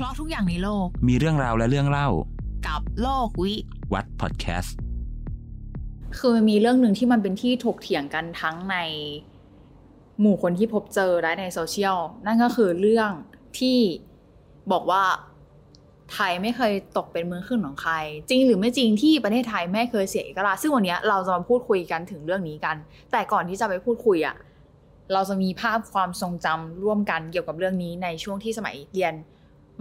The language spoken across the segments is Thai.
เพราะทุกอย่างในโลก มีเรื่องราวและเรื่องเล่า กับโลกวิวัดพอดแคสต์คือมันมีเรื่องหนึ่งที่มันเป็นที่ถกเถียงกันทั้งในหมู่คนที่พบเจอและในโซเชียล นั่นก็คือเรื่องที่บอกว่าไทยไม่เคยตกเป็นเมืองขึ้นของใคร จริงหรือไม่จริงที่ประเทศไทยไม่เคยเสียเอกราชซึ่งวันนี้เราจะมาพูดคุยกันถึงเรื่องนี้กัน แต่ก่อนที่จะไปพูดคุยอะเราจะมีภาพความทรงจำร่วมกันเกี่ยวกับเรื่องนี้ในช่วงที่สมัยเรียน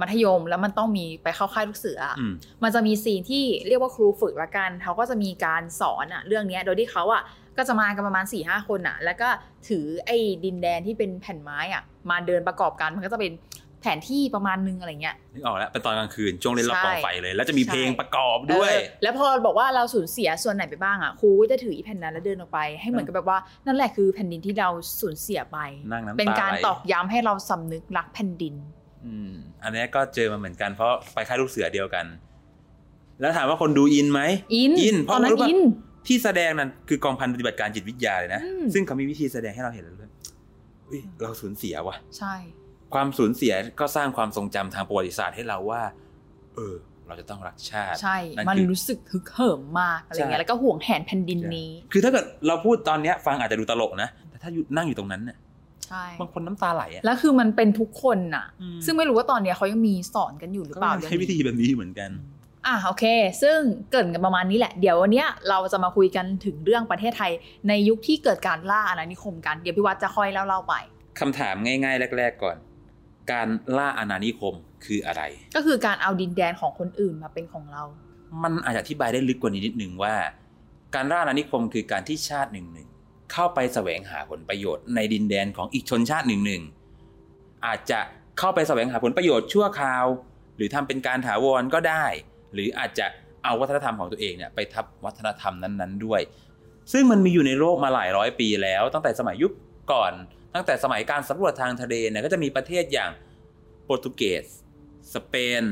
มัธยมแล้วมันต้องมีไปเข้าค่ายลูกเสืออะอืมมันจะมีซีนที่เรียกว่าครูฝึกละกัน เขาก็จะมีการสอนอะเรื่องเนี้ยโดยที่เขาอะก็จะมากันประมาณ4ี่ห้าคนอะแล้วก็ถือไอ้ดินแดนที่เป็นแผ่นไม้อะมาเดินประกอบกันมันก็จะเป็นแผนที่ประมาณนึงอะไรเงี้ยนึกออกแล้วเป็นตอนกลางคืนช่วงเล่นรอบใช่กองไฟเลย แล้วจะมีเพลงประกอบด้วยเออแล้วพอบอกว่าเราสูญเสียส่วนไหนไปบ้างอะครูก็จะถืออีแผ่นนั้นแล้วเดินออกไปให้เหมือนกับแบบว่านั่นแหละคือแผ่นดินที่เราสูญเสียไปนั่งน้ำตาเป็นการไหลตอกย้ำให้เราสำนึกรักแผ่นดิน อืมอันนี้ก็เจอมาเหมือนกันเพราะไปค่ายลูกเสือเดียวกัน แล้วถามว่าคนดูอินไหมอินอินเพตอราะนนั้นรู้ป่ะอินที่แสดงนั้นคือกองพันปฏิบัติการจิตวิทยาเลยนะอืมซึ่งเขามีวิธีแสดงให้เราเห็นเลยว่าอุ๊ยเราสูญเสียว่ะ ใช่ ความสูญเสียก็สร้างความทรงจำทางประวัติศาสตร์ให้เราว่า เออ เราจะต้องรักชาติ ใช่นั่นมันคือรู้สึกฮึกเหิมมากอะไรเงี้ใช่ยแล้วก็ห่วงแหนแผ่นดินนี้ คือถ้าเกิดเราพูดตอนเนี้ยฟังอาจจะดูตลกนะ แต่ถ้าอยู่นั่งอยู่ตรงนั้นเนี่ยใช่ บางคนน้ำตาไหลอะแล้วคือมันเป็นทุกคนน่ะอืมซึ่งไม่รู้ว่าตอนเนี้ยเขายังมีสอนกันอยู่หรือก็เปล่าใช้วิธีแบบนี้เหมือนกันอะโอเค ซึ่งเกรินกันประมาณนี้แหละ เดี๋ยววันเนี้ยเราจะมาคุยกันถึงเรื่องประเทศไทย ในยุคที่เกิดการล่าอาณานิคมกัน เดี๋ยวพี่วัดจะค่อยเล่าเล่าๆไปคำถามง่าย ๆ แรก ๆ ก่อน การล่าอาณานิคมคืออะไร ก็คือการเอาดินแดนของคนอื่นมาเป็นของเรา มันอาจจะอธิบายได้ลึกกว่านี้นิดนึงว่า การล่าอาณานิคมคือการที่ชาติหนึ่งหนึ่ง เข้าไปแสวงหาผลประโยชน์ในดินแดนของอีกชนชาติหนึ่งหนึ่งอาจจะเข้าไปแสวงหาผลประโยชน์ชั่วคราว หรือทำเป็นการถาวรก็ได้ หรืออาจจะเอาวัฒนธรรมของตัวเองเนี่ยไปทับวัฒนธรรมนั้นๆด้วย ซึ่งมันมีอยู่ในโลกมาหลายร้อยปีแล้ว ตั้งแต่สมัยยุคก่อน ตั้งแต่สมัยการสำรวจทางทะเลเนี่ยก็จะมีประเทศอย่างโปรตุเกส สเปน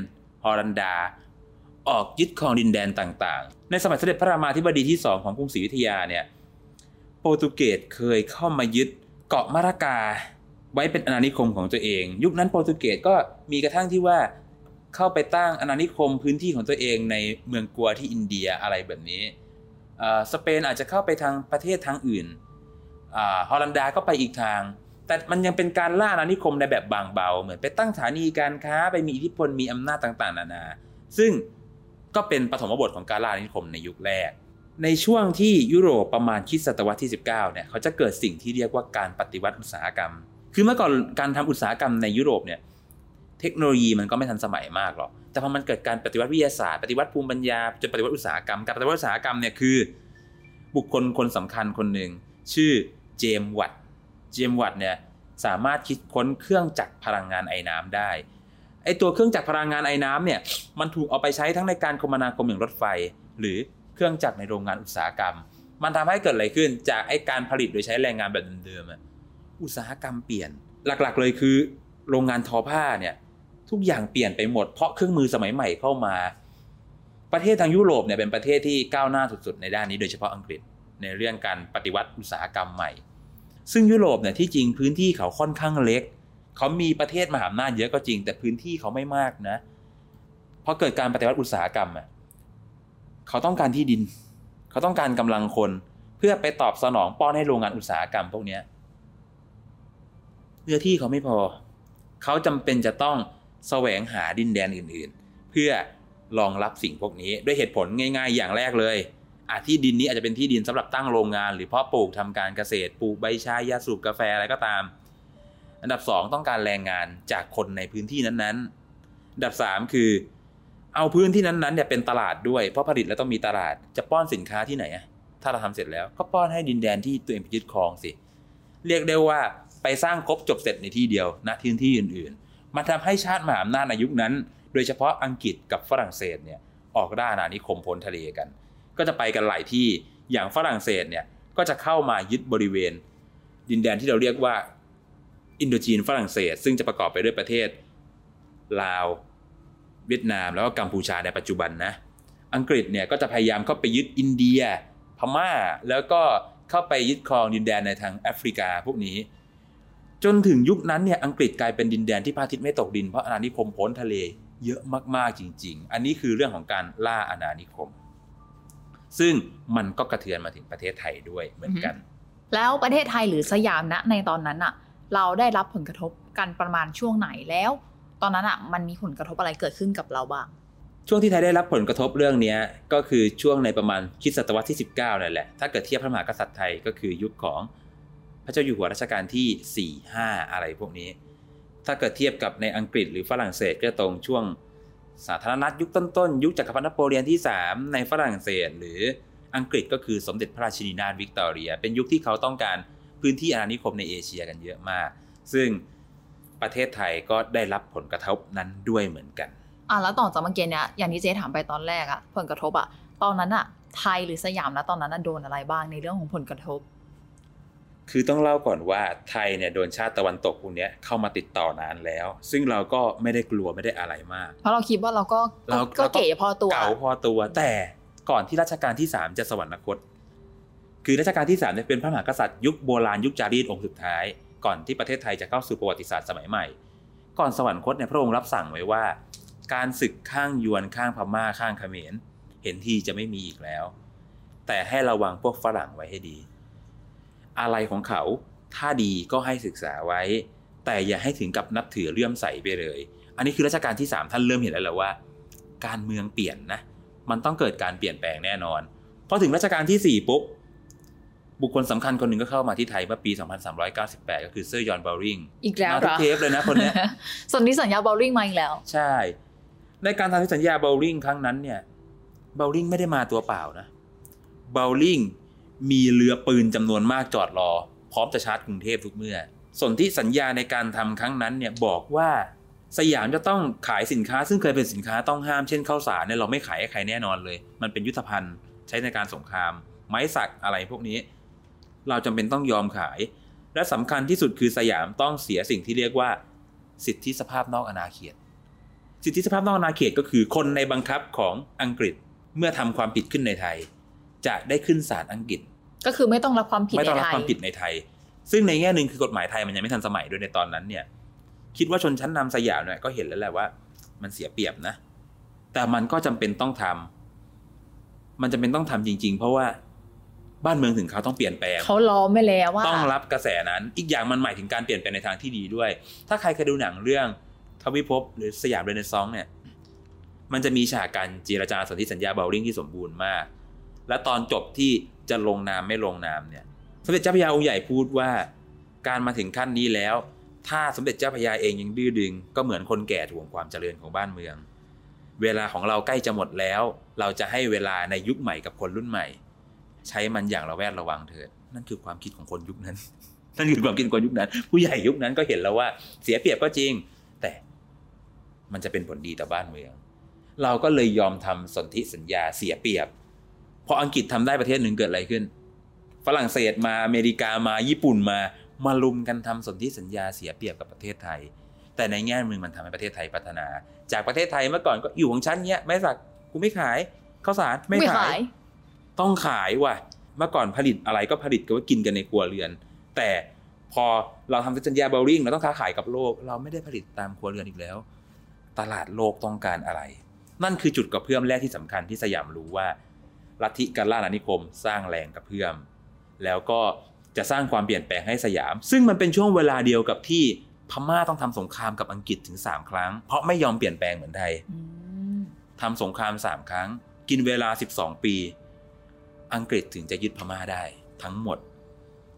ฮอลันดา ออกยึดครองดินแดนต่างๆ ในสมัยเสด็จพระรามาธิบดีที่สองของกรุงศรีอยุธยาเนี่ย โปรตุเกสเคยเข้ามายึดเกาะมาลากา ไว้เป็นอาณานิคมของตัวเอง ยุคนั้นโปรตุเกสก็มีกระทั่งที่ว่าเข้าไปตั้งอาณานิคมพื้นที่ของตัวเองในเมืองกัวที่อินเดียอะไรแบบนี้สเปนอาจจะเข้าไปทางประเทศทางอื่นฮอลันดาก็ไปอีกทาง แต่มันยังเป็นการล่าอาณานิคมในแบบบางเบา เหมือนไปตั้งสถานีการค้าไปมีอิทธิพลมีอำนาจต่างๆ นานา ซึ่งก็เป็นปฐมบทของการล่าอาณานิคมในยุคแรก ในช่วงที่ยุโรปประมาณคิดศตวรรษที่ 19เนี่ยเขาจะเกิดสิ่งที่เรียกว่าการปฏิวัติอุตสาหกรรม คือเมื่อก่อนการทำอุตสาหกรรมในยุโรปเนี่ยเทคโนโลยีมันก็ไม่ทันสมัยมากหรอก แต่พอมันเกิดการปฏิวัติวิทยาศาสตร์ ปฏิวัติภูมิปัญญาจนปฏิวัติอุตสาหกรรม การปฏิวัติอุตสาหกรรมเนี่ยคือ บุคคลคนสำคัญคนหนึ่งชื่อเจมวัตเจมวัตเนี่ยสามารถคิดค้นเครื่องจักรพลังงานไอ้น้ำได้ ไอตัวเครื่องจักรพลังงานไอ้น้ำเนี่ยมันถูกเอาไปใช้ทั้งในการคมนาคมอย่างรถไฟ หรือ เครื่องจักรในโรงงานอุตสาหกรรม มันทำให้เกิดอะไรขึ้นจากไอ้การผลิตโดยใช้แรงงานแบบเดิมๆอุตสาหกรรมเปลี่ยน หลักๆ เลยคือ โรงงานทอผ้าเนี่ยทุกอย่างเปลี่ยนไปหมดเพราะเครื่องมือสมัยใหม่เข้ามา ประเทศทางยุโรปเนี่ยเป็นประเทศที่ก้าวหน้าสุดๆในด้านนี้โดยเฉพาะอังกฤษในเรื่องการปฏิวัติอุตสาหกรรมใหม่ ซึ่งยุโรปเนี่ยที่จริงพื้นที่เขาค่อนข้างเล็ก เขามีประเทศมหาอำนาจเยอะก็จริง แต่พื้นที่เขาไม่มากนะพอเกิดการปฏิวัติอุตสาหกรรมอะ เขาต้องการที่ดิน เขาต้องการกำลังคน เพื่อไปตอบสนองป้อนให้โรงงานอุตสาหกรรมพวกเนี้ยเนื้อที่เขาไม่พอ เขาจำเป็นจะต้องแสวงหาดินแดนอื่นๆ เพื่อรองรับสิ่งพวกนี้ด้วยเหตุผลง่ายๆ อย่างแรกเลยอาที่ดินนี้อาจจะเป็นที่ดินสำหรับตั้งโรงงาน หรือเพาะปลูกทำการเกษตรปลูกใบชายาสูบกาแฟอะไรก็ตาม อันดับ 2 ต้องการแรงงานจากคนในพื้นที่นั้นๆ อันดับ 3 คือ เอาพื้นที่นั้นๆเนี่ยเป็นตลาดด้วยเพราะผลิตแล้วต้องมีตลาดจะป้อนสินค้าที่ไหนถ้าเราทำเสร็จแล้วก็ป้อนให้ดินแดนที่ตัวเองไปยึดครองสิ เรียกได้ว่าไปสร้างครบจบเสร็จในที่เดียวณที่ที่อื่นๆ มันทำให้ชาติมหาอำนาจในยุคนั้น โดยเฉพาะอังกฤษกับฝรั่งเศสเนี่ยออกล่าอาณานิคมพ้นทะเลกัน ก็จะไปกันหลายที่อย่างฝรั่งเศสเนี่ยก็จะเข้ามายึดบริเวณ ดินแดนที่เราเรียกว่าอินโดจีนฝรั่งเศส ซึ่งจะประกอบไปด้วยประเทศลาว เวียดนามแล้วก็กัมพูชาในปัจจุบันนะ อังกฤษเนี่ยก็จะพยายามเข้าไปยึดอินเดีย พม่า แล้วก็เข้าไปยึดครองดินแดนในทางแอฟริกาพวกนี้ จนถึงยุคนั้นเนี่ยอังกฤษกลายเป็นดินแดนที่พระอาทิตย์ไม่ตกดินเพราะอาณานิคมพ้นทะเลเยอะมากๆจริง ๆ อันนี้คือเรื่องของการล่าอาณานิคม ซึ่งมันก็กระเทือนมาถึงประเทศไทยด้วยเหมือนกัน แล้วประเทศไทยหรือสยามนะในตอนนั้นอะเราได้รับผลกระทบกันประมาณช่วงไหนแล้ว ตอนนั้นอะมันมีผลกระทบอะไรเกิดขึ้นกับเราบ้าง ช่วงที่ไทยได้รับผลกระทบเรื่องนี้ก็คือช่วงในประมาณคิดศตวรรษที่ 19นั่นแหละ ถ้าเกิดเทียบพระมหากษัตริย์ไทยก็คือยุคของพระเจ้าอยู่หัวรัชกาลที่ 4 5 อะไรพวกนี้ ถ้าเกิดเทียบกับในอังกฤษหรือฝรั่งเศสก็ตรงช่วงสาธารณรัฐยุคต้นๆ ยุคจักรพรรดินโปเลียนที่ 3 ในฝรั่งเศส หรืออังกฤษก็คือสมเด็จพระราชินีนาถวิกตอเรีย เป็นยุคที่เขาต้องการพื้นที่อาณานิคมในเอเชียกันเยอะมาก ซึ่ง ประเทศไทยก็ได้รับผลกระทบนั้นด้วยเหมือนกันอะแล้วต่อจากเมื่อกี้เนี้ยอย่างที่เจ๊ถามไปตอนแรกอะผลกระทบอะตอนนั้นอะไทยหรือสยามนะตอนนั้นอะโดนอะไรบ้างในเรื่องของผลกระทบ คือต้องเล่าก่อนว่าไทยเนี่ยโดนชาติตะวันตกพวกเนี้ยเข้ามาติดต่อนานแล้ว ซึ่งเราก็ไม่ได้กลัวไม่ได้อะไรมาก เพราะเราคิดว่าเราก็เราก็เราก็เก๋พอตัวเก๋าพอตัว แต่ก่อนที่รัชกาลที่ 3 จะสวรรคต คือรัชกาลที่3เนี่ยเป็นพระมหากษัตริย์ยุคโบราณยุคจารีตองค์สุดท้าย ก่อนที่ประเทศไทยจะเข้าสู่ประวัติศาสตร์สมัยใหม่ ก่อนสวรรคตเนี่ยพระองค์รับสั่งไว้ว่า การศึกข้างยวนข้างพม่าข้างเขมรเห็นทีจะไม่มีอีกแล้ว แต่ให้ระวังพวกฝรั่งไว้ให้ดี อะไรของเขาถ้าดีก็ให้ศึกษาไว้ แต่อย่าให้ถึงกับนับถือเลื่อมใสไปเลย อันนี้คือรัชกาลที่สามท่านเริ่มเห็นแล้วแหละว่า การเมืองเปลี่ยนนะ มันต้องเกิดการเปลี่ยนแปลงแน่นอนพอถึงรัชกาลที่สี่ปุ๊บ บุคคลสำคัญคนหนึ่งก็เข้ามาที่ไทยเมื่อปี 2398 ก็คือเซอร์ยอนบาริงอีกแล้วมาเหรทุกอเทปเลยนะคนเนี้ยสนธิสัญญาบอลลิงมาอีกแล้ว ใช่ ในการทำสัญญาเบลลิงครั้งนั้นเนี่ยเบลลิงไม่ได้มาตัวเปล่านะเบลลิงมีเรือปืนจำนวนมากจอดรอ พร้อมจะชาร์จกรุงเทพทุกเมื่อส่วนที่สัญญาในการทำครั้งนั้นเนี่ยบอกว่าสยามจะต้องขายสินค้าซึ่งเคยเป็นสินค้าต้องห้ามเช่นข้าวสารเนี่ยเราไม่ขายให้ใครแน่นอนเลย มันเป็นยุทธภัณฑ์ใช้ในการสงคราม ไม้สักอะไรพวกนี้ เราจำเป็นต้องยอมขาย และสำคัญที่สุดคือสยามต้องเสียสิ่งที่เรียกว่า สิทธิสภาพนอกอาณาเขต สิทธิสภาพนอกอาณาเขตก็คือคนในบังคับของอังกฤษเมื่อทำความผิดขึ้นในไทย จะได้ขึ้นศาลอังกฤษ ก็คือไม่ต้องรับความผิดไม่ในต้องรับไทยความผิดในไทย ซึ่งในแง่หนึ่งคือกฎหมายไทยมันยังไม่ทันสมัยด้วยในตอนนั้นเนี่ย คิดว่าชนชั้นนำสยามเนี่ยก็เห็นแล้วแหละว่า มันเสียเปรียบนะ แต่มันก็จำเป็นต้องทำมันจำเป็นต้องทำจริง ๆ เพราะว่า บ้านเมืองถึงเขาต้องเปลี่ยนแปลงเขาล้อมไม่แล้วว่าต้องรับกระแสนั้น อีกอย่างมันหมายถึงการเปลี่ยนแปลงในทางที่ดีด้วย ถ้าใครเคยดูหนังเรื่องทวิภพหรือสยามเรเนซองส์เนี่ยมันจะมีฉากการเจรจาสนธิสัญญาเบลลิงที่สมบูรณ์มาก และตอนจบที่จะลงนามไม่ลงนามเนี่ย สมเด็จเจ้าพระยาองค์ใหญ่พูดว่า การมาถึงขั้นนี้แล้ว ถ้าสมเด็จเจ้าพระยาเองยังดื้อดึง ก็เหมือนคนแก่ถ่วงความเจริญของบ้านเมือง เวลาของเราใกล้จะหมดแล้ว เราจะให้เวลาในยุคใหม่กับคนรุ่นใหม่ ใช้มันอย่างระแวดระวังเถิดนั่นคือความคิดของคนยุคนั้น นั่นคือความคิดของคนยุคนั้น ผู้ใหญ่ยุคนั้นก็เห็นแล้วว่า เสียเปรียบก็จริง แต่มันจะเป็นผลดีต่อบ้านเมือง เราก็เลยยอมทำสนธิสัญญาเสียเปรียบพออังกฤษทำได้ประเทศหนึ่งเกิดอะไรขึ้น ฝรั่งเศสมาอเมริกามาญี่ปุ่นมามาลุมกันทำสนธิสัญญาเสียเปรียบกับประเทศไทย แต่ในแง่มือมันทำให้ประเทศไทยพัฒนา จากประเทศไทยเมื่อก่อนก็อยู่ของฉันเนี้ยแม่สักกูไม่ขายข้าวสารไม่ขาย ต้องขายว่ะ เมื่อก่อนผลิตอะไรก็ผลิตก็ว่ากินกันในครัวเรือน แต่พอเราทำสัญญาเบลลิงเราต้องค้าขายกับโลก เราไม่ได้ผลิตตามครัวเรือนอีกแล้ว ตลาดโลกต้องการอะไร นั่นคือจุดกระเพื่อมแรกที่สำคัญที่สยามรู้ว่าลัทธิการล่าอาณานิคมสร้างแรงกระเพื่อม แล้วก็จะสร้างความเปลี่ยนแปลงให้สยาม ซึ่งมันเป็นช่วงเวลาเดียวกับที่พม่าต้องทำสงครามกับอังกฤษถึง 3 ครั้ง เพราะไม่ยอมเปลี่ยนแปลงเหมือนไทยอืมทำสงคราม 3 ครั้ง กินเวลา 12 ปี อังกฤษถึงจะยึดพม่าได้ทั้งหมด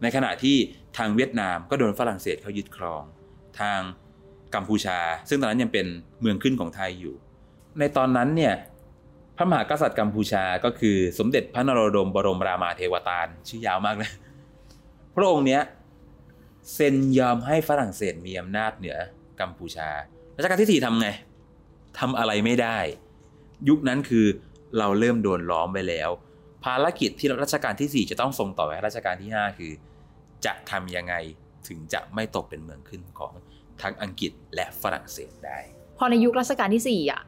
ในขณะที่ทางเวียดนามก็โดนฝรั่งเศสเขายึดครอง ทางกัมพูชา ซึ่งตอนนั้นยังเป็นเมืองขึ้นของไทยอยู่ ในตอนนั้นเนี่ยพระมหากษัตริย์กัมพูชาก็คือสมเด็จพระนโรดมบรมรามาเทวตารชื่อยาวมากเลยพระองค์เนี้ยเซ็นยอมให้ฝรั่งเศสมีอำนาจเหนือกัมพูชารัชกาลที่สี่ทำไงทำอะไรไม่ได้ ยุคนั้นคือเราเริ่มโดนล้อมไปแล้ว ภารกิจที่รัชกาลที่ 4 จะต้องส่งต่อให้รัชกาลที่ 5 คือ จะทำยังไงถึงจะไม่ตกเป็นเมืองขึ้นของทั้งอังกฤษและฝรั่งเศสได้ พอในยุครัชกาลที่สี่อะ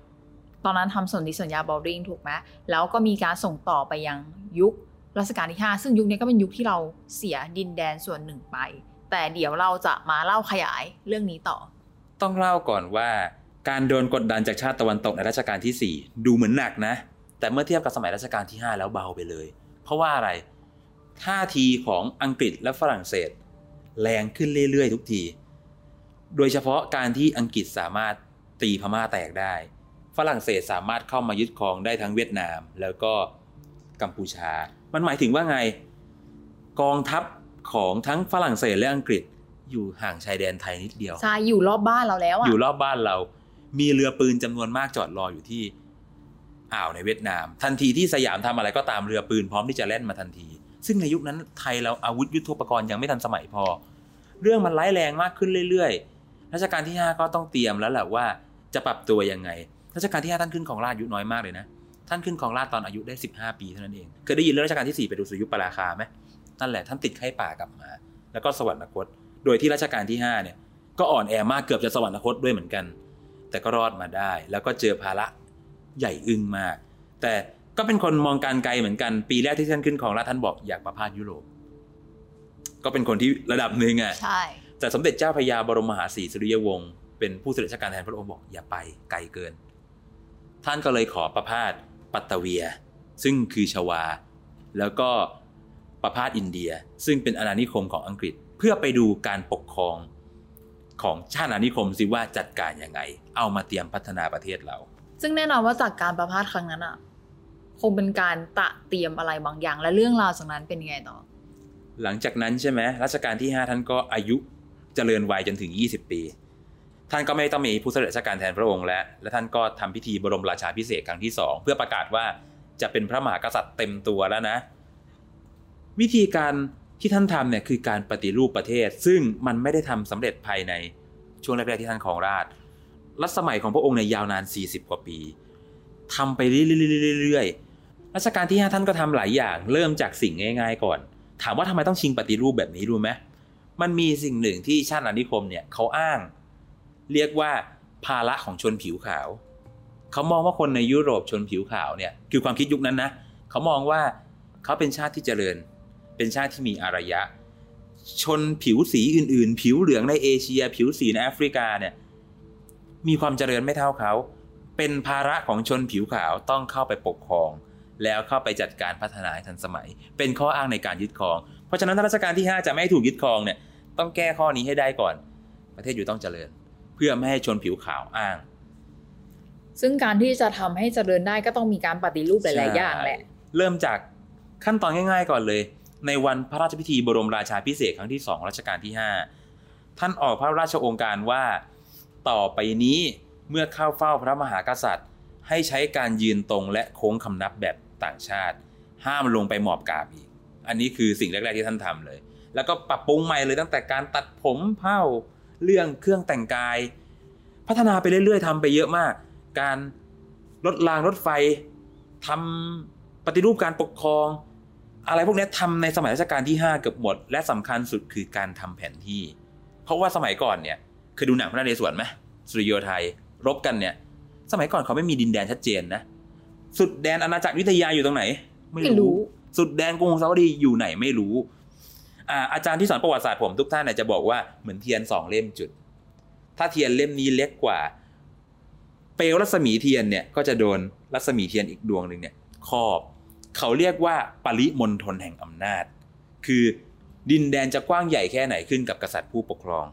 ตอนนั้นทำสนธิสัญญาบอลลิงถูกไหมแล้วก็มีการส่งต่อไปยังยุครัชกาลที่ห้าซึ่งยุคนี้ก็เป็นยุคที่เราเสียดินแดนส่วนหนึ่งไป แต่เดี๋ยวเราจะมาเล่าขยายเรื่องนี้ต่อ ต้องเล่าก่อนว่าการโดนกดดันจากชาติตะวันตกในรัชกาลที่ 4 ดูเหมือนหนักนะ แต่เมื่อเทียบกับสมัยรัชกาลที่ 5 แล้วเบาไปเลย เพราะว่าอะไรท่าทีของอังกฤษและฝรั่งเศส แรงขึ้นเรื่อยๆ ทุกที โดยเฉพาะการที่อังกฤษสามารถตีพม่าแตกได้ ฝรั่งเศสสามารถเข้ามายึดครองได้ทั้งเวียดนาม แล้วก็กัมพูชา มันหมายถึงว่าไงกองทัพของทั้งฝรั่งเศสและอังกฤษอยู่ห่างชายแดนไทยนิดเดียว ใช่ อยู่รอบบ้านเราแล้วอะอยู่รอบบ้านเรา มีเรือปืนจำนวนมากจอดรออยู่ที่ อ่าวในเวียดนาม ทันทีที่สยามทำอะไรก็ตามเรือปืนพร้อมที่จะแล่นมาทันที ซึ่งในยุคนั้นไทยเราอาวุธยุทโธปกรณ์ยังไม่ทันสมัยพอ เรื่องมันร้ายแรงมากขึ้นเรื่อยๆรัชกาลที่ 5 ก็ต้องเตรียมแล้วแหละว่าจะปรับตัวยังไงรัชกาลที่ 5 ท่านขึ้นของราชย์อายุน้อยมากเลยนะท่านขึ้นของราชตอนอายุได้ 15 ปีเท่านั้นเองเคยได้ยินเรื่องรัชกาลที่4ไปดูสุยุปราคาไหมนั่นแหละท่านติดไข้ป่ากลับมา แล้วก็สวรรคต โดยที่รัชกาลที่5เนี่ยก็อ่อนแอมากเกือบจะสวรรคตด้วยเหมือนกัน แต่ก็รอดมาได้ แล้วก็เจอภาระ ใหญ่อึ้งมาก แต่ก็เป็นคนมองการไกลเหมือนกัน ปีแรกที่ท่านขึ้นของราชย์ท่านบอกอยากประพาสยุโรป ก็เป็นคนที่ระดับหนึ่งอะใช่แต่สมเด็จเจ้าพระยาบรมมหาศรีสุริยวงศ์เป็นผู้เสด็จราชการแทนพระองค์บอกอย่าไปไกลเกิน ท่านก็เลยขอประพาสปัตตะเวีย ซึ่งคือชวา แล้วก็ประพาสอินเดีย ซึ่งเป็นอาณานิคมของอังกฤษ เพื่อไปดูการปกครองของชาติอาณานิคมสิว่าจัดการยังไง เอามาเตรียมพัฒนาประเทศเรา ซึ่งแน่นอนว่าจากการประพาสครั้งนั้นอะคงเป็นการตะเตรียมอะไรบางอย่าง และเรื่องราวจากนั้นเป็นยังไงต่อ หลังจากนั้นใช่ไหมรัชกาลที่ 5 ท่านก็อายุเจริญวัยจนถึง 20 ปี ท่านก็ไม่ต้องมีผู้เสด็จราชการแทนพระองค์แล้วและท่านก็ทำพิธีบรมราชาพิเศษครั้งที่ 2 เพื่อประกาศว่าจะเป็นพระมหากษัตริย์เต็มตัวแล้วนะ วิธีการที่ท่านทำเนี่ยคือการปฏิรูปประเทศ ซึ่งมันไม่ได้ทำสำเร็จภายในช่วงแรกๆที่ท่านครองราช รัชสมัยของพระองค์ในยยาวนาน 40 กว่าปีทำไปเรื่อยๆรัชกาลที่ 5 ท่านก็ทำหลายอย่าง เริ่มจากสิ่งง่าย ๆ ก่อน ถามว่าทำไมต้องชิงปฏิรูปแบบนี้รู้ไหมมันมีสิ่งหนึ่งที่ชาติอาณานิคมเนี่ยเขาอ้าง เรียกว่าภาระของชนผิวขาว เขามองว่าคนในยุโรปชนผิวขาวเนี่ยคือความคิดยุคนั้นนะเขามองว่าเขาเป็นชาติที่เจริญ เป็นชาติที่มีอารยะ ชนผิวสีอื่น ๆ ผิวเหลืองในเอเชีย ผิวสีในแอฟริกาเนี่ย มีความเจริญไม่เท่าเขา เป็นภาระของชนผิวขาวต้องเข้าไปปกครอง แล้วเข้าไปจัดการพัฒนาให้ทันสมัย เป็นข้ออ้างในการยึดครอง เพราะฉะนั้นถ้ารัชกาลที่ 5 จะไม่ให้ถูกยึดครองเนี่ยต้องแก้ข้อนี้ให้ได้ก่อน ประเทศอยู่ต้องเจริญ เพื่อไม่ให้ชนผิวขาวอ้าง ซึ่งการที่จะทำให้เจริญได้ก็ต้องมีการปฏิรูปหลายๆอย่างแหละ เริ่มจากขั้นตอนง่าย ๆ ก่อนเลย ในวันพระราชพิธีบรมราชาพิเศษกครั้งที่สองรัชกาลที่ 5 ท่านออกพระราชโองการว่า ต่อไปนี้เมื่อเข้าเฝ้าพระมหากษัตริย์ ให้ใช้การยืนตรงและโค้งคำนับแบบต่างชาติ ห้ามลงไปหมอบกราบอีก อันนี้คือสิ่งแรกๆที่ท่านทำเลย แล้วก็ปรับปรุงใหม่เลยตั้งแต่การตัดผมเผ้าเรื่องเครื่องแต่งกาย พัฒนาไปเรื่อยๆทำไปเยอะมาก การลดรางรถไฟทำปฏิรูปการปกครอง อะไรพวกนี้ทำในสมัยรัชกาลที่ 5 เกือบหมด และสำคัญสุดคือการทำแผนที่ เพราะว่าสมัยก่อนเนี่ย เคยดูหนังพระนเรศวรไหมสุริโยไทยรบกันเนี่ย สมัยก่อนเขาไม่มีดินแดนชัดเจนนะ สุดแดนอาณาจักรวิทยาอยู่ตรงไหน ไม่รู้ สุดแดนกรุงสาวดีอยู่ไหนไม่รู้ อ่าอาจารย์ที่สอนประวัติศาสตร์ผมทุกท่านเนี่ยจะบอกว่าเหมือนเทียนสองเล่มจุด ถ้าเทียนเล่มนี้เล็กกว่า เปลวรัศมีเทียนเนี่ยก็จะโดนรัศมีเทียนอีกดวงหนึ่งเนี่ยครอบ เขาเรียกว่าปริมณฑลแห่งอำนาจ คือดินแดนจะกว้างใหญ่แค่ไหนขึ้นกับกษัตริย์ผู้ปกครอง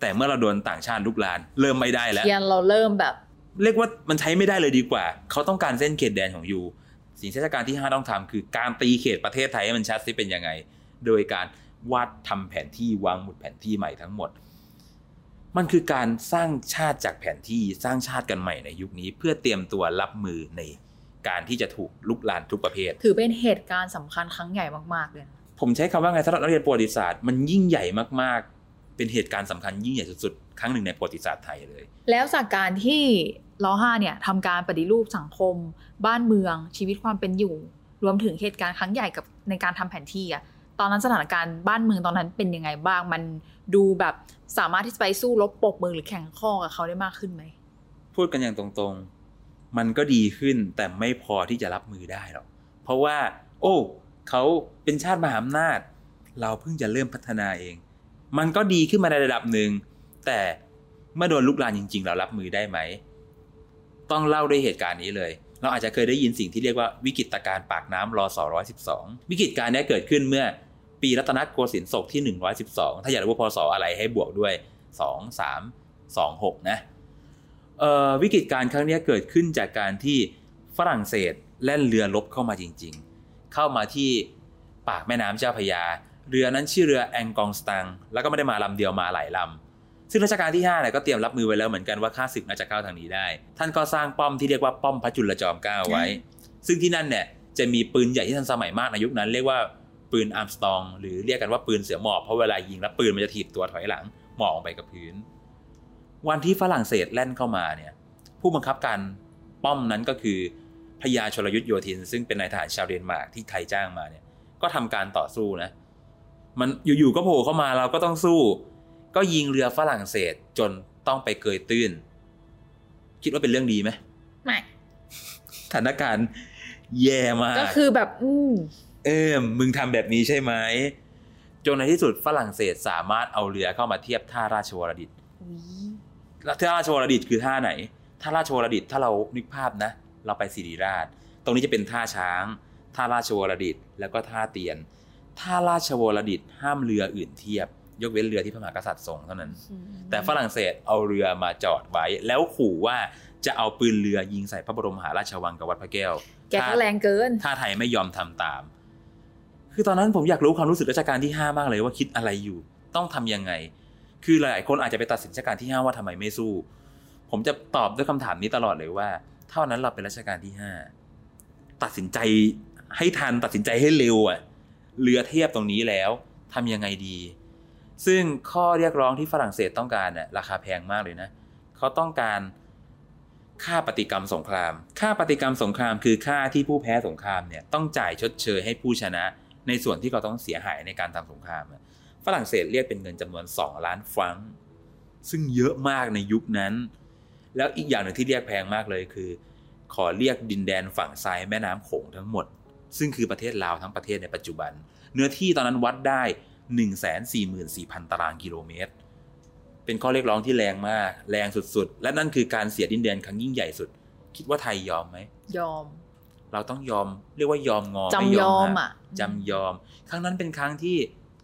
แต่เมื่อเราโดนต่างชาติลุกลาน เริ่มไม่ได้แล้วเทียนเราเริ่มแบบ เรียกว่ามันใช้ไม่ได้เลยดีกว่า เขาต้องการเส้นเขตแดนของยูสิ่งที่ราชการที่ 5 ต้องทำคือการตีเขตประเทศไทยให้มันชัดซิเป็นยังไง โดยการวาดทำแผนที่วางหมุดแผนที่ใหม่ทั้งหมด มันคือการสร้างชาติจากแผนที่สร้างชาติกันใหม่ในยุคนี้ เพื่อเตรียมตัวรับมือในการที่จะถูกลุกลานทุกประเภท ถือเป็นเหตุการณ์สำคัญครั้งใหญ่มากๆเลยนะผมใช้คำว่าไงสำหรับนักเรียนประวัติศาสตร์มันยิ่งใหญ่มากๆ เป็นเหตุการณ์สำคัญยิ่งใหญ่สุดๆ ครั้งหนึ่งในประวัติศาสตร์ไทยเลย แล้วจากการที่ล้อห้าเนี่ยทำการปฏิรูปสังคม บ้านเมือง ชีวิตความเป็นอยู่ รวมถึงเหตุการณ์ครั้งใหญ่กับในการทำแผนที่อะตอนนั้นสถานการณ์บ้านเมืองตอนนั้นเป็นยังไงบ้าง มันดูแบบสามารถที่จะไปสู้รบปรบมือหรือแข่งข้อกับเขาได้มากขึ้นไหม พูดกันอย่างตรงๆ มันก็ดีขึ้นแต่ไม่พอที่จะรับมือได้หรอก เพราะว่า โอ้ เขาเป็นชาติมหาอำนาจ เราเพิ่งจะเริ่มพัฒนาเอง มันก็ดีขึ้นมาในระดับหนึ่ง แต่เมื่อโดนลุกลานจริง ๆ เรารับมือได้ไหม ต้องเล่าด้วยเหตุการณ์นี้เลย เราอาจจะเคยได้ยินสิ่งที่เรียกว่าวิกฤตการณ์ปากน้ำรอสอร้อยสิบสองวิกฤตการณ์นี้เกิดขึ้นเมื่อปีรัตนโกสินทร์ศกที่หนึ่งร้อยสิบสองถ้าอยากรู้ว่าพศอะไรให้บวกด้วยสองสามสองหกนะเอ่อวิกฤตการณ์ครั้งนี้เกิดขึ้นจากการที่ฝรั่งเศสแล่นเรือลบเข้ามาจริง ๆ เข้ามาที่ปากแม่น้ำเจ้าพยา เรือนั้นชื่อเรือแองกองสตังต์ แล้วก็ไม่ได้มาลำเดียวมาหลายลำซึ่งรัชกาลที่5เนี่ยก็เตรียมรับมือไว้แล้วเหมือนกันว่าข้าศึกน่าจะเข้าทางนี้ได้ ท่านก็สร้างป้อมที่เรียกว่าป้อมพระจุลจอมเกล้าไว้ ซึ่งที่นั่นเนี่ยจะมีปืนใหญ่ที่ทันสมัยมากในยุคนั้น เรียกว่าปืนอาร์มสตรอง หรือเรียกกันว่าปืนเสือหมอบเพราะเวลายิงแล้วปืนมันจะถีบตัวถอยหลังหมอบลงไปกับพื้น วันที่ฝรั่งเศสแล่นเข้ามาเนี่ยผู้บังคับการป้อมนั้นก็คือพระยาชลยุทธโยธิน ซึ่งเป็นนายทหารชาวเดนมาร์กที่ไทยจ้างมาเนี่ยก็ทำการต่อสู้นะ มันอยู่ๆก็โผล่เข้ามาเราก็ต้องสู้ ก็ยิงเรือฝรั่งเศสจนต้องไปเกยตื้น คิดว่าเป็นเรื่องดีไหมไม่สถานการณ์แย่มากก็คือแบบ อืมเออมึงทำแบบนี้ใช่ไหมจนในที่สุดฝรั่งเศสสามารถเอาเรือเข้ามาเทียบท่าราชวรดิตแล้วท่าราชวรดิตคือท่าไหนท่าราชวรดิตถ้าเรานึกภาพนะ เราไปสิริราช ตรงนี้จะเป็นท่าช้าง ท่าราชวรดิตแล้วก็ท่าเตียน ท่าราชวรดิตห้ามเรืออื่นเทียบ ยกเว้นเรือที่พระมหากษัตริย์ทรงเท่านั้น แต่ฝรั่งเศสเอาเรือมาจอดไว้ แล้วขู่ว่าจะเอาปืนเรือยิงใส่พระบรมมหาราชวังกับวัดพระแก้ว แกก็แรงเกิน ถ้าไทยไม่ยอมทำตาม คือตอนนั้นผมอยากรู้ความรู้สึกรัชกาลที่5มากเลยว่าคิดอะไรอยู่ ต้องทำยังไง คือหลายๆคนอาจจะไปตัดสินรัชกาลที่5ว่าทำไมไม่สู้ ผมจะตอบด้วยคำถามนี้ตลอดเลยว่า เท่านั้นเราเป็นรัชกาลที่5ตัดสินใจให้ทันตัดสินใจให้เร็วอะ เรือเทียบตรงนี้แล้วทำยังไงดี ซึ่งข้อเรียกร้องที่ฝรั่งเศสต้องการเนี่ยราคาแพงมากเลยนะ เขาต้องการค่าปฏิกรรมสงคราม ค่าปฏิกรรมสงครามคือค่าที่ผู้แพ้สงครามเนี่ยต้องจ่ายชดเชยให้ผู้ชนะ ในส่วนที่เขาต้องเสียหายในการทำสงคราม ฝรั่งเศสเรียกเป็นเงินจำนวน 2 ล้านฟรังก์ซึ่งเยอะมากในยุคนั้น แล้วอีกอย่างหนึ่งที่เรียกแพงมากเลยคือ ขอเรียกดินแดนฝั่งซ้ายแม่น้ำโขงทั้งหมด ซึ่งคือประเทศลาวทั้งประเทศในปัจจุบัน เนื้อที่ตอนนั้นวัดได้144,000 ตารางกิโลเมตร เป็นข้อเรียกร้องที่แรงมาก แรงสุดๆ และนั่นคือการเสียดินแดนครั้งยิ่งใหญ่สุด คิดว่าไทยยอมไหม ยอม เราต้องยอม เรียกว่ายอมงอจำไม่ยอมหักอะจำยอม ครั้งนั้นเป็นครั้งที่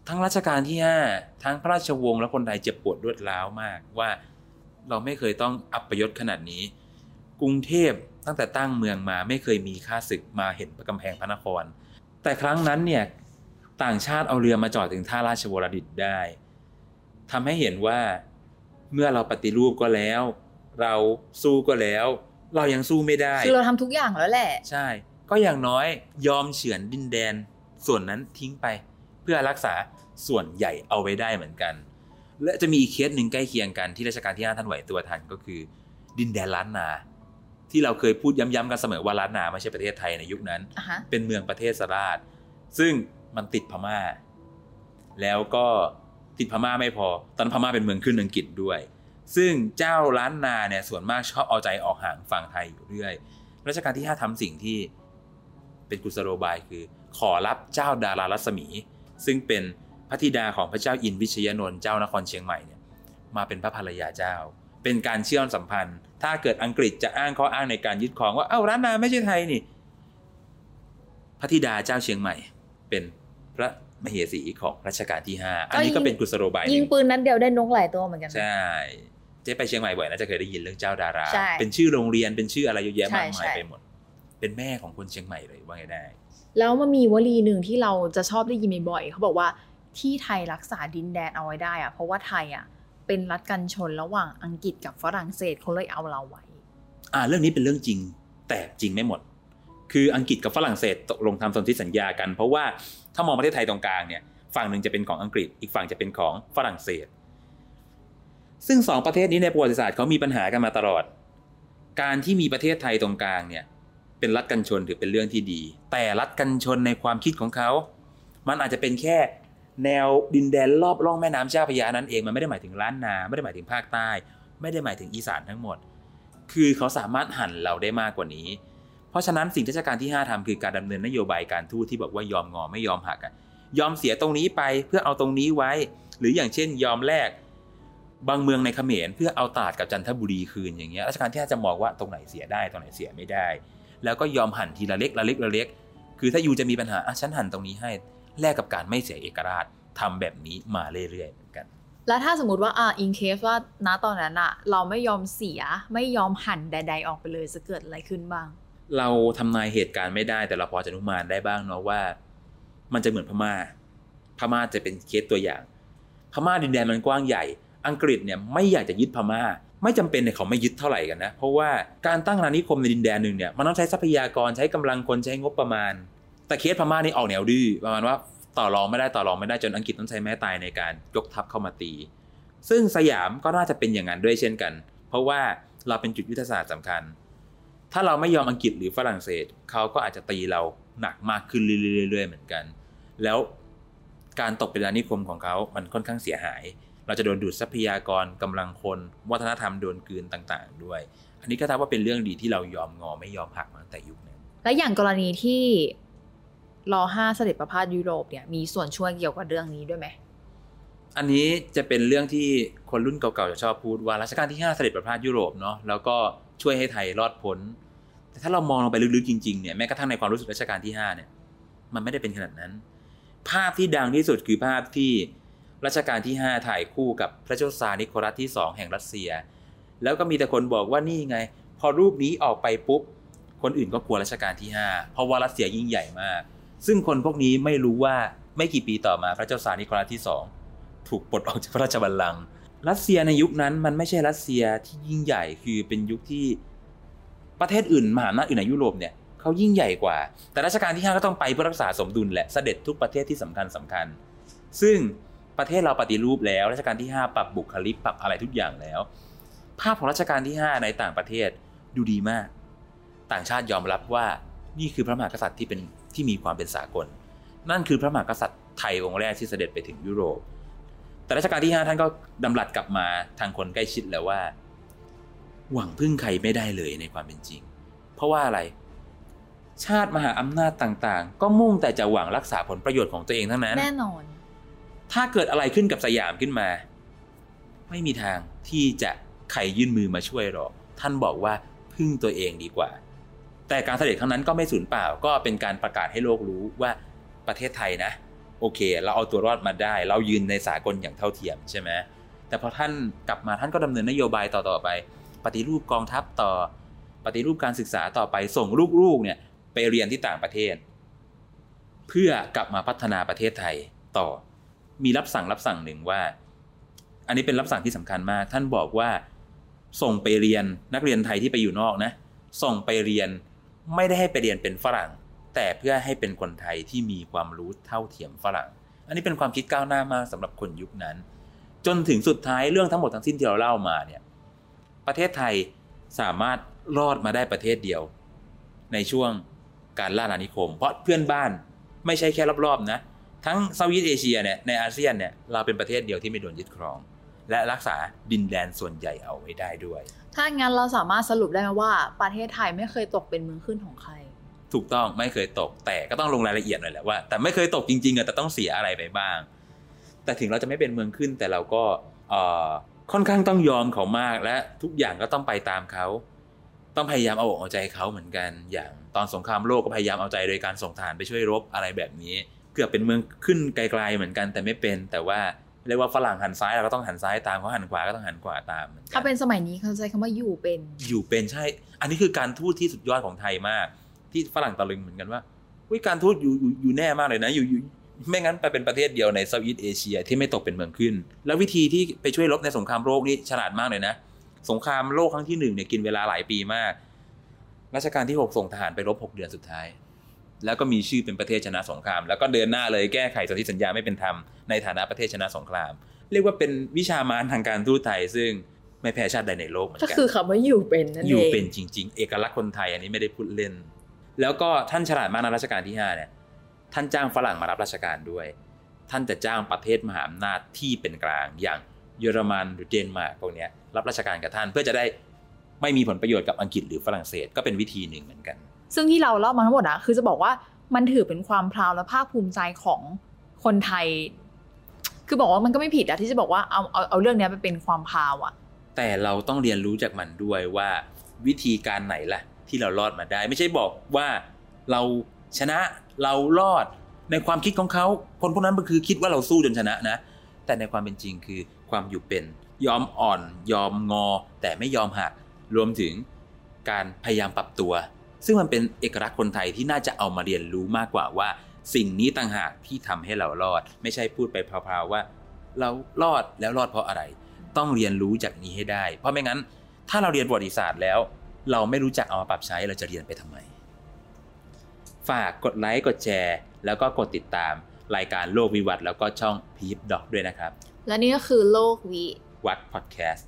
ทั้งรัชกาลที่ห้าทั้งพระราชวงศ์และคนไทยเจ็บปวดรวดร้าวมากว่าเราไม่เคยต้องอัปยศขนาดนี้ กรุงเทพ ตั้งแต่ตั้งเมืองมาไม่เคยมีข้าศึกมาเห็นกำแพงพระนคร แต่ครั้งนั้นเนี่ยต่างชาติเอาเรือมาจอดถึงท่าราชวรดิตได้ทำให้เห็นว่าเมื่อเราปฏิรูปก็แล้ว เราสู้ก็แล้ว เรายังสู้ไม่ได้คือเราทำทุกอย่างแล้วแหละ ใช่ ก็อย่างน้อยยอมเฉือนดินแดน ส่วนนั้นทิ้งไป เพื่อรักษาส่วนใหญ่เอาไว้ได้เหมือนกัน และจะมีอีกเคสหนึ่งใกล้เคียงกันที่รัชกาลที่ห้าท่านไหวตัวทันก็คือ ดินแดนล้านนา ที่เราเคยพูดย้ำๆกันเสมอว่าล้านนาไม่ใช่ประเทศไทยในยุคนั้นอะฮะเป็นเมืองประเทศสราช ซึ่งมันติดพม่า แล้วก็ติดพม่าไม่พอ ตอนนนพม่าเป็นเมืองขึ้นอังกฤษด้วย ซึ่งเจ้าล้านนาเนี่ยส่วนมากชอบเอาใจออกห่างฝั่งไทยอยู่เรื่อยรัชกาลที่ 5ทำสิ่งที่เป็นกุศโลบายคือขอรับเจ้าดารารัศมี ซึ่งเป็นพระธิดาของพระเจ้าอินวิชยนนท์เจ้านครเชียงใหม่เนี่ยมาเป็นพระภรรยาเจ้า เป็นการเชื่อมสัมพันธ์ ถ้าเกิดอังกฤษจะอ้างข้ออ้างในการยึดครองว่าเอ้าล้านนาไม่ใช่ไทยนี่ พระธิดาเจ้าเชียงใหม่ เป็นพระมเหสีของรัชกาลที่ 5 อันนี้ก็เป็นกุศโลบายหยินึ่งงปืนนัดเดียวได้นกหลายตัวเหมือนกันนะใช่เจ๊ไปเชียงใหม่บ่อยน่าจะเคยได้ยินเรื่องเจ้าดาราใช่เป็นชื่อโรงเรียนเป็นชื่ออะไรเยอะแยะมากใช่มายใช่ไปหมด เป็นแม่ของคนเชียงใหม่เลยว่าไงได้ แล้วมันมีวลีหนึ่งที่เราจะชอบได้ยินบ่อยๆเขาบอกว่าที่ไทยรักษาดินแดนเอาไว้ได้อะเพราะว่าไทยอะ เป็นรัฐกันชนระหว่างอังกฤษกับฝรั่งเศสเขาเลยเอาเราไว้ อ่า เรื่องนี้เป็นเรื่องจริง แต่จริงไม่หมด คืออังกฤษกับฝรั่งเศสตกลงทำสนธิสัญญากัน เพราะว่าถ้ามองประเทศไทยตรงกลางเนี่ยฝั่งหนึ่งจะเป็นของอังกฤษ อีกฝั่งจะเป็นของฝรั่งเศส ซึ่งสองประเทศนี้ในประวัติศาสตร์เขามีปัญหากันมาตลอด การที่มีประเทศไทยตรงกลางเนี่ยเป็นรัฐกันชนถือเป็นเรื่องที่ดี แต่รัฐกันชนในความคิดของเขา มันอาจจะเป็นแค่ แนวดินแดนรอบร่องแม่น้ำเจ้าพระยานั้นเองมันไม่ได้หมายถึงล้านนาไม่ได้หมายถึงภาคใต้ ไม่ได้หมายถึงอีสานทั้งหมด คือเขาสามารถหั่นเราได้มากกว่านี้ เพราะฉะนั้นสิ่งที่ราชการที่ 5ทำคือการดำเนินนโยบายการทูตที่บอกว่ายอมงอไม่ยอมหักยอมเสียตรงนี้ไปเพื่อเอาตรงนี้ไว้ หรืออย่างเช่น ยอมแลกบางเมืองในเขมรเพื่อเอาตาดกับจันทบุรีคืนอย่างเงี้ยรัชกาลที่ห้าจะมองว่าตรงไหนเสียได้ตรงไหนเสียไม่ได้ แล้วก็ยอมหั่นทีละเล็กละเล็กละเล็ก คือถ้ายูจะมีปัญหาอะฉันหั่นตรงนี้ให้ แลกกับการไม่เสียเอกราชทำแบบนี้มาเรื่อยๆเหมือนกัน แล้วถ้าสมมติว่าอ่าอินเคสว่าณตอนนั้นอะเราไม่ยอมเสียไม่ยอมหั่นใด ๆ ออกไปเลยจะเกิดอะไรขึ้นบ้าง เราทำนายเหตุการณ์ไม่ได้แต่เราพอจะอนุมานได้บ้างเนาะว่า มันจะเหมือนพม่า พม่าจะเป็นเคสตัวอย่าง พม่าดินแดนมันกว้างใหญ่ อังกฤษเนี่ยไม่อยากจะยึดพม่า ไม่จำเป็นเนี่ยเขาไม่ยึดเท่าไหร่กันนะ เพราะว่าการตั้งอาณานิคมในดินแดนหนึ่งเนี่ยมันต้องใช้ทรัพยากรใช้กำลังคนใช้งบประมาณ แต่เคสพม่านี่ออกแนวดื้อประมาณว่าต่อรองไม่ได้ต่อรองไม่ได้จนอังกฤษต้องใช้แม้ตายในการยกทัพเข้ามาตี ซึ่งสยามก็น่าจะเป็นอย่างนั้นด้วยเช่นกัน เพราะว่าเราเป็นจุดยุทธศาสตร์สำคัญ ถ้าเราไม่ยอมอังกฤษหรือฝรั่งเศสเขาก็อาจจะตีเราหนักมากขึ้นเรื่อยๆเหมือนกัน แล้วการตกเป็นอาณานิคมของเขา มันค่อนข้างเสียหาย เราจะโดนดูดทรัพยากรกำลังคน วัฒนธรรมโดนกืนต่างๆ ด้วย อันนี้ก็ทับว่าเป็นเรื่องดีที่เรายอมงอไม่ยอมหักมาตั้งแต่ยุคนั้นและอย่างกรณีที่ รอห้าเสด็จประพาสยุโรปเนี่ยมีส่วนช่วยเกี่ยวกับเรื่องนี้ด้วยไหมอันนี้จะเป็นเรื่องที่คนรุ่นเก่าๆจะชอบพูดว่ารัชกาลที่ 5 เสด็จประพาสยุโรปเนาะแล้วก็ช่วยให้ไทยรอดพ้นแต่ถ้าเรามองลงไปลึกๆจริงๆเนี่ยแม้กระทั่งในความรู้สึกรัชกาลที่ 5 เนี่ย มันไม่ได้เป็นขนาดนั้น ภาพที่ดังที่สุดคือภาพที่รัชกาลที่ 5 ถ่ายคู่กับพระเจ้าซาร์นิโคลัสที่ 2 แห่งรัสเซีย แล้วก็มีแต่คนบอกว่านี่ไง พอรูปนี้ออกไปปุ๊บคนอื่นก็กลัวรัชกาลที่ 5 เพราะว่ารัสเซียยิ่งใหญ่มาก ซึ่งคนพวกนี้ไม่รู้ว่าไม่กี่ปีต่อมาพระเจ้าซาร์นิโคลัสที่ 2 ถูกปลดออกจากพระราชบัลลังก์รัสเซียในยุคนั้นมันไม่ใช่รัสเซียที่ยิ่งใหญ่คือเป็นยุคที่ประเทศอื่นมหาอำนาจอื่นในยุโรปเนี่ยเขายิ่งใหญ่กว่า แต่รัชกาลที่ 5 ก็ต้องไปเพื่อรักษาสมดุลแหละเสด็จทุกประเทศที่สำคัญสำคัญ ซึ่งประเทศเราปฏิรูปแล้วรัชกาลที่ 5 ปรับบุคลิกปรับอะไรทุกอย่างแล้ว ภาพของรัชกาลที่ 5 ในต่างประเทศดูดีมาก ต่างชาติยอมรับว่านี่คือพระมหากษัตริย์ที่เป็น ที่มีความเป็นสากล นั่นคือพระมหากษัตริย์ไทยองค์แรกที่เสด็จไปถึงยุโรป แต่รัชกาลที่ 5 ท่านก็ดำรัสกลับมาทางคนใกล้ชิดแล้วว่า หวังพึ่งใครไม่ได้เลยในความเป็นจริง เพราะว่าอะไร ชาติมหาอำนาจต่างๆ ก็มุ่งแต่จะหวังรักษาผลประโยชน์ของตัวเองทั้งนั้น แน่นอน ถ้าเกิดอะไรขึ้นกับสยามขึ้นมา ไม่มีทางที่จะใครยื่นมือมาช่วยหรอก ท่านบอกว่าพึ่งตัวเองดีกว่า แต่การเสด็จครั้งนั้นก็ไม่สูญเปล่า ก็เป็นการประกาศให้โลกรู้ว่าประเทศไทยนะ โอเค เราเอาตัวรอดมาได้ เรายืนในสากลอย่างเท่าเทียมใช่ไหมแต่พอท่านกลับมาท่านก็ดำเนินนโยบายต่อๆไป ปฏิรูปกองทัพต่อ ปฏิรูปการศึกษาต่อไปส่งลูกๆเนี่ยไปเรียนที่ต่างประเทศ เพื่อกลับมาพัฒนาประเทศไทยต่อ มีรับสั่งรับสั่งหนึ่งว่า อันนี้เป็นรับสั่งที่สำคัญมาก ท่านบอกว่าส่งไปเรียนนักเรียนไทยที่ไปอยู่นอกนะ ส่งไปเรียน ไม่ได้ให้ไปเรียนเป็นฝรั่ง แต่เพื่อให้เป็นคนไทยที่มีความรู้เท่าเทียมฝรั่ง อันนี้เป็นความคิดก้าวหน้ามากสำหรับคนยุคนั้น จนถึงสุดท้ายเรื่องทั้งหมดทั้งสิ้นที่เราเล่ามาเนี่ยประเทศไทยสามารถรอดมาได้ประเทศเดียว ในช่วงการล่าอาณานิคม เพราะเพื่อนบ้านไม่ใช่แค่รอบๆนะ ทั้งเซาท์อีสเอเชียเนี่ยในอาเซียนเนี่ยเราเป็นประเทศเดียวที่ไม่โดนยึดครอง และรักษาดินแดนส่วนใหญ่เอาไว้ได้ด้วย ถ้างั้นเราสามารถสรุปได้ไหมว่าประเทศไทยไม่เคยตกเป็นเมืองขึ้นของใคร ถูกต้องไม่เคยตกแต่ก็ต้องลงรายละเอียดหน่อยแหละว่า แต่ไม่เคยตกจริงๆอะแต่ต้องเสียอะไรไปบ้าง แต่ถึงเราจะไม่เป็นเมืองขึ้นแต่เราก็เอ่อค่อนข้างต้องยอมเขามากและทุกอย่างก็ต้องไปตามเขา ต้องพยายามเอาอกเอาใจเขาเหมือนกัน อย่างตอนสงครามโลกก็พยายามเอาใจโดยการส่งทหารไปช่วยรบอะไรแบบนี้ เกือบเป็นเมืองขึ้นไกลๆเหมือนกันแต่ไม่เป็น แต่ว่า เรียกว่าฝรั่งหันซ้ายเราก็ต้องหันซ้ายตามเขาหันขวาก็ต้องหันขวาตามหมือนกัถ้าเป็นสมัยนี้เขาใช้คำว่าอยู่เป็น อยู่เป็นใช่ อันนี้คือการทูตที่สุดยอดของไทยมาก ที่ฝรั่งตะลึงเหมือนกันว่าวิการทูตอยู่อยู่อยู่แน่มากเลยนะ อยู่อยู่ไม่งั้นไปเป็นประเทศเดียวในเซาท์อีสเอเชียที่ไม่ตกเป็นเมืองขึ้น แล้ววิธีที่ไปช่วยรบในสงครามโลกนี่ฉลาดมากเลยนะ สงครามโลกครั้งที่หนึ่งเนี่ยกินเวลาหลายปีมากรัชกาลที่ 6 ส่งทหารไปรบ 6 เดือนสุดท้าย แล้วก็มีชื่อเป็นประเทศชนะสงคราม แล้วก็เดินหน้าเลยแก้ไขสนธิสัญญาไม่เป็นธรรมในฐานะประเทศชนะสงคราม เรียกว่าเป็นวิชามารทางการทูตไทย ซึ่งไม่แพ้ชาติใดในโลกเหมือนก็กันคือคำว่าอยู่เป็นนั่นอเอยู่งเป็นจริง ๆ เอกลักษณ์คนไทยอันนี้ไม่ได้พูดเล่น แล้วก็ท่านฉลาดมากในรัชกาลที่5เนี่ยท่านจ้างฝรั่งมารับราชการด้วย ท่านจะจ้างประเทศมหาอำนาจที่เป็นกลางอย่างเยอรมันหรือเดนมาร์กพวกเนี้ยรับราชการกับท่านเพื่อจะได้ไม่มีผลประโยชน์กับอังกฤษหรือฝรั่งเศสก็เป็นวิธีหนึ่งเหมือนกัน ซึ่งที่เราเล่ามาทั้งหมดอะคือจะบอกว่ามันถือเป็นความพราวและภาคภูมิใจของคนไทย คือบอกว่ามันก็ไม่ผิดอะที่จะบอกว่าเอาเอาเอาเรื่องนี้ไปเป็นความพราวอะแต่เราต้องเรียนรู้จากมันด้วยว่าวิธีการไหนล่ะ ที่เรารอดมาได้ ไม่ใช่บอกว่าเราชนะเรารอดในความคิดของเขาคนพวกนั้นมันคือคิดว่าเราสู้จนชนะนะ แต่ในความเป็นจริงคือความอยู่เป็น ยอมอ่อน ยอมงอ แต่ไม่ยอมหักรวมถึงการพยายามปรับตัว ซึ่งมันเป็นเอกลักษณ์คนไทยที่น่าจะเอามาเรียนรู้มากกว่าว่า สิ่งนี้ต่างหากที่ทำให้เรารอด ไม่ใช่พูดไปพราวๆว่า เรารอดแล้วรอดเพราะอะไร ต้องเรียนรู้จากนี้ให้ได้ เพราะไม่งั้น ถ้าเราเรียนประวัติศาสตร์แล้ว เราไม่รู้จักเอามาปรับใช้เราจะเรียนไปทำไม ฝากกดไลค์กดแชร์ แล้วก็กดติดตามรายการโลกวิวัฒน์แล้วก็ช่องพีพดอกด้วยนะครับ และนี่ก็คือโลกวิวัดพอดแคสต์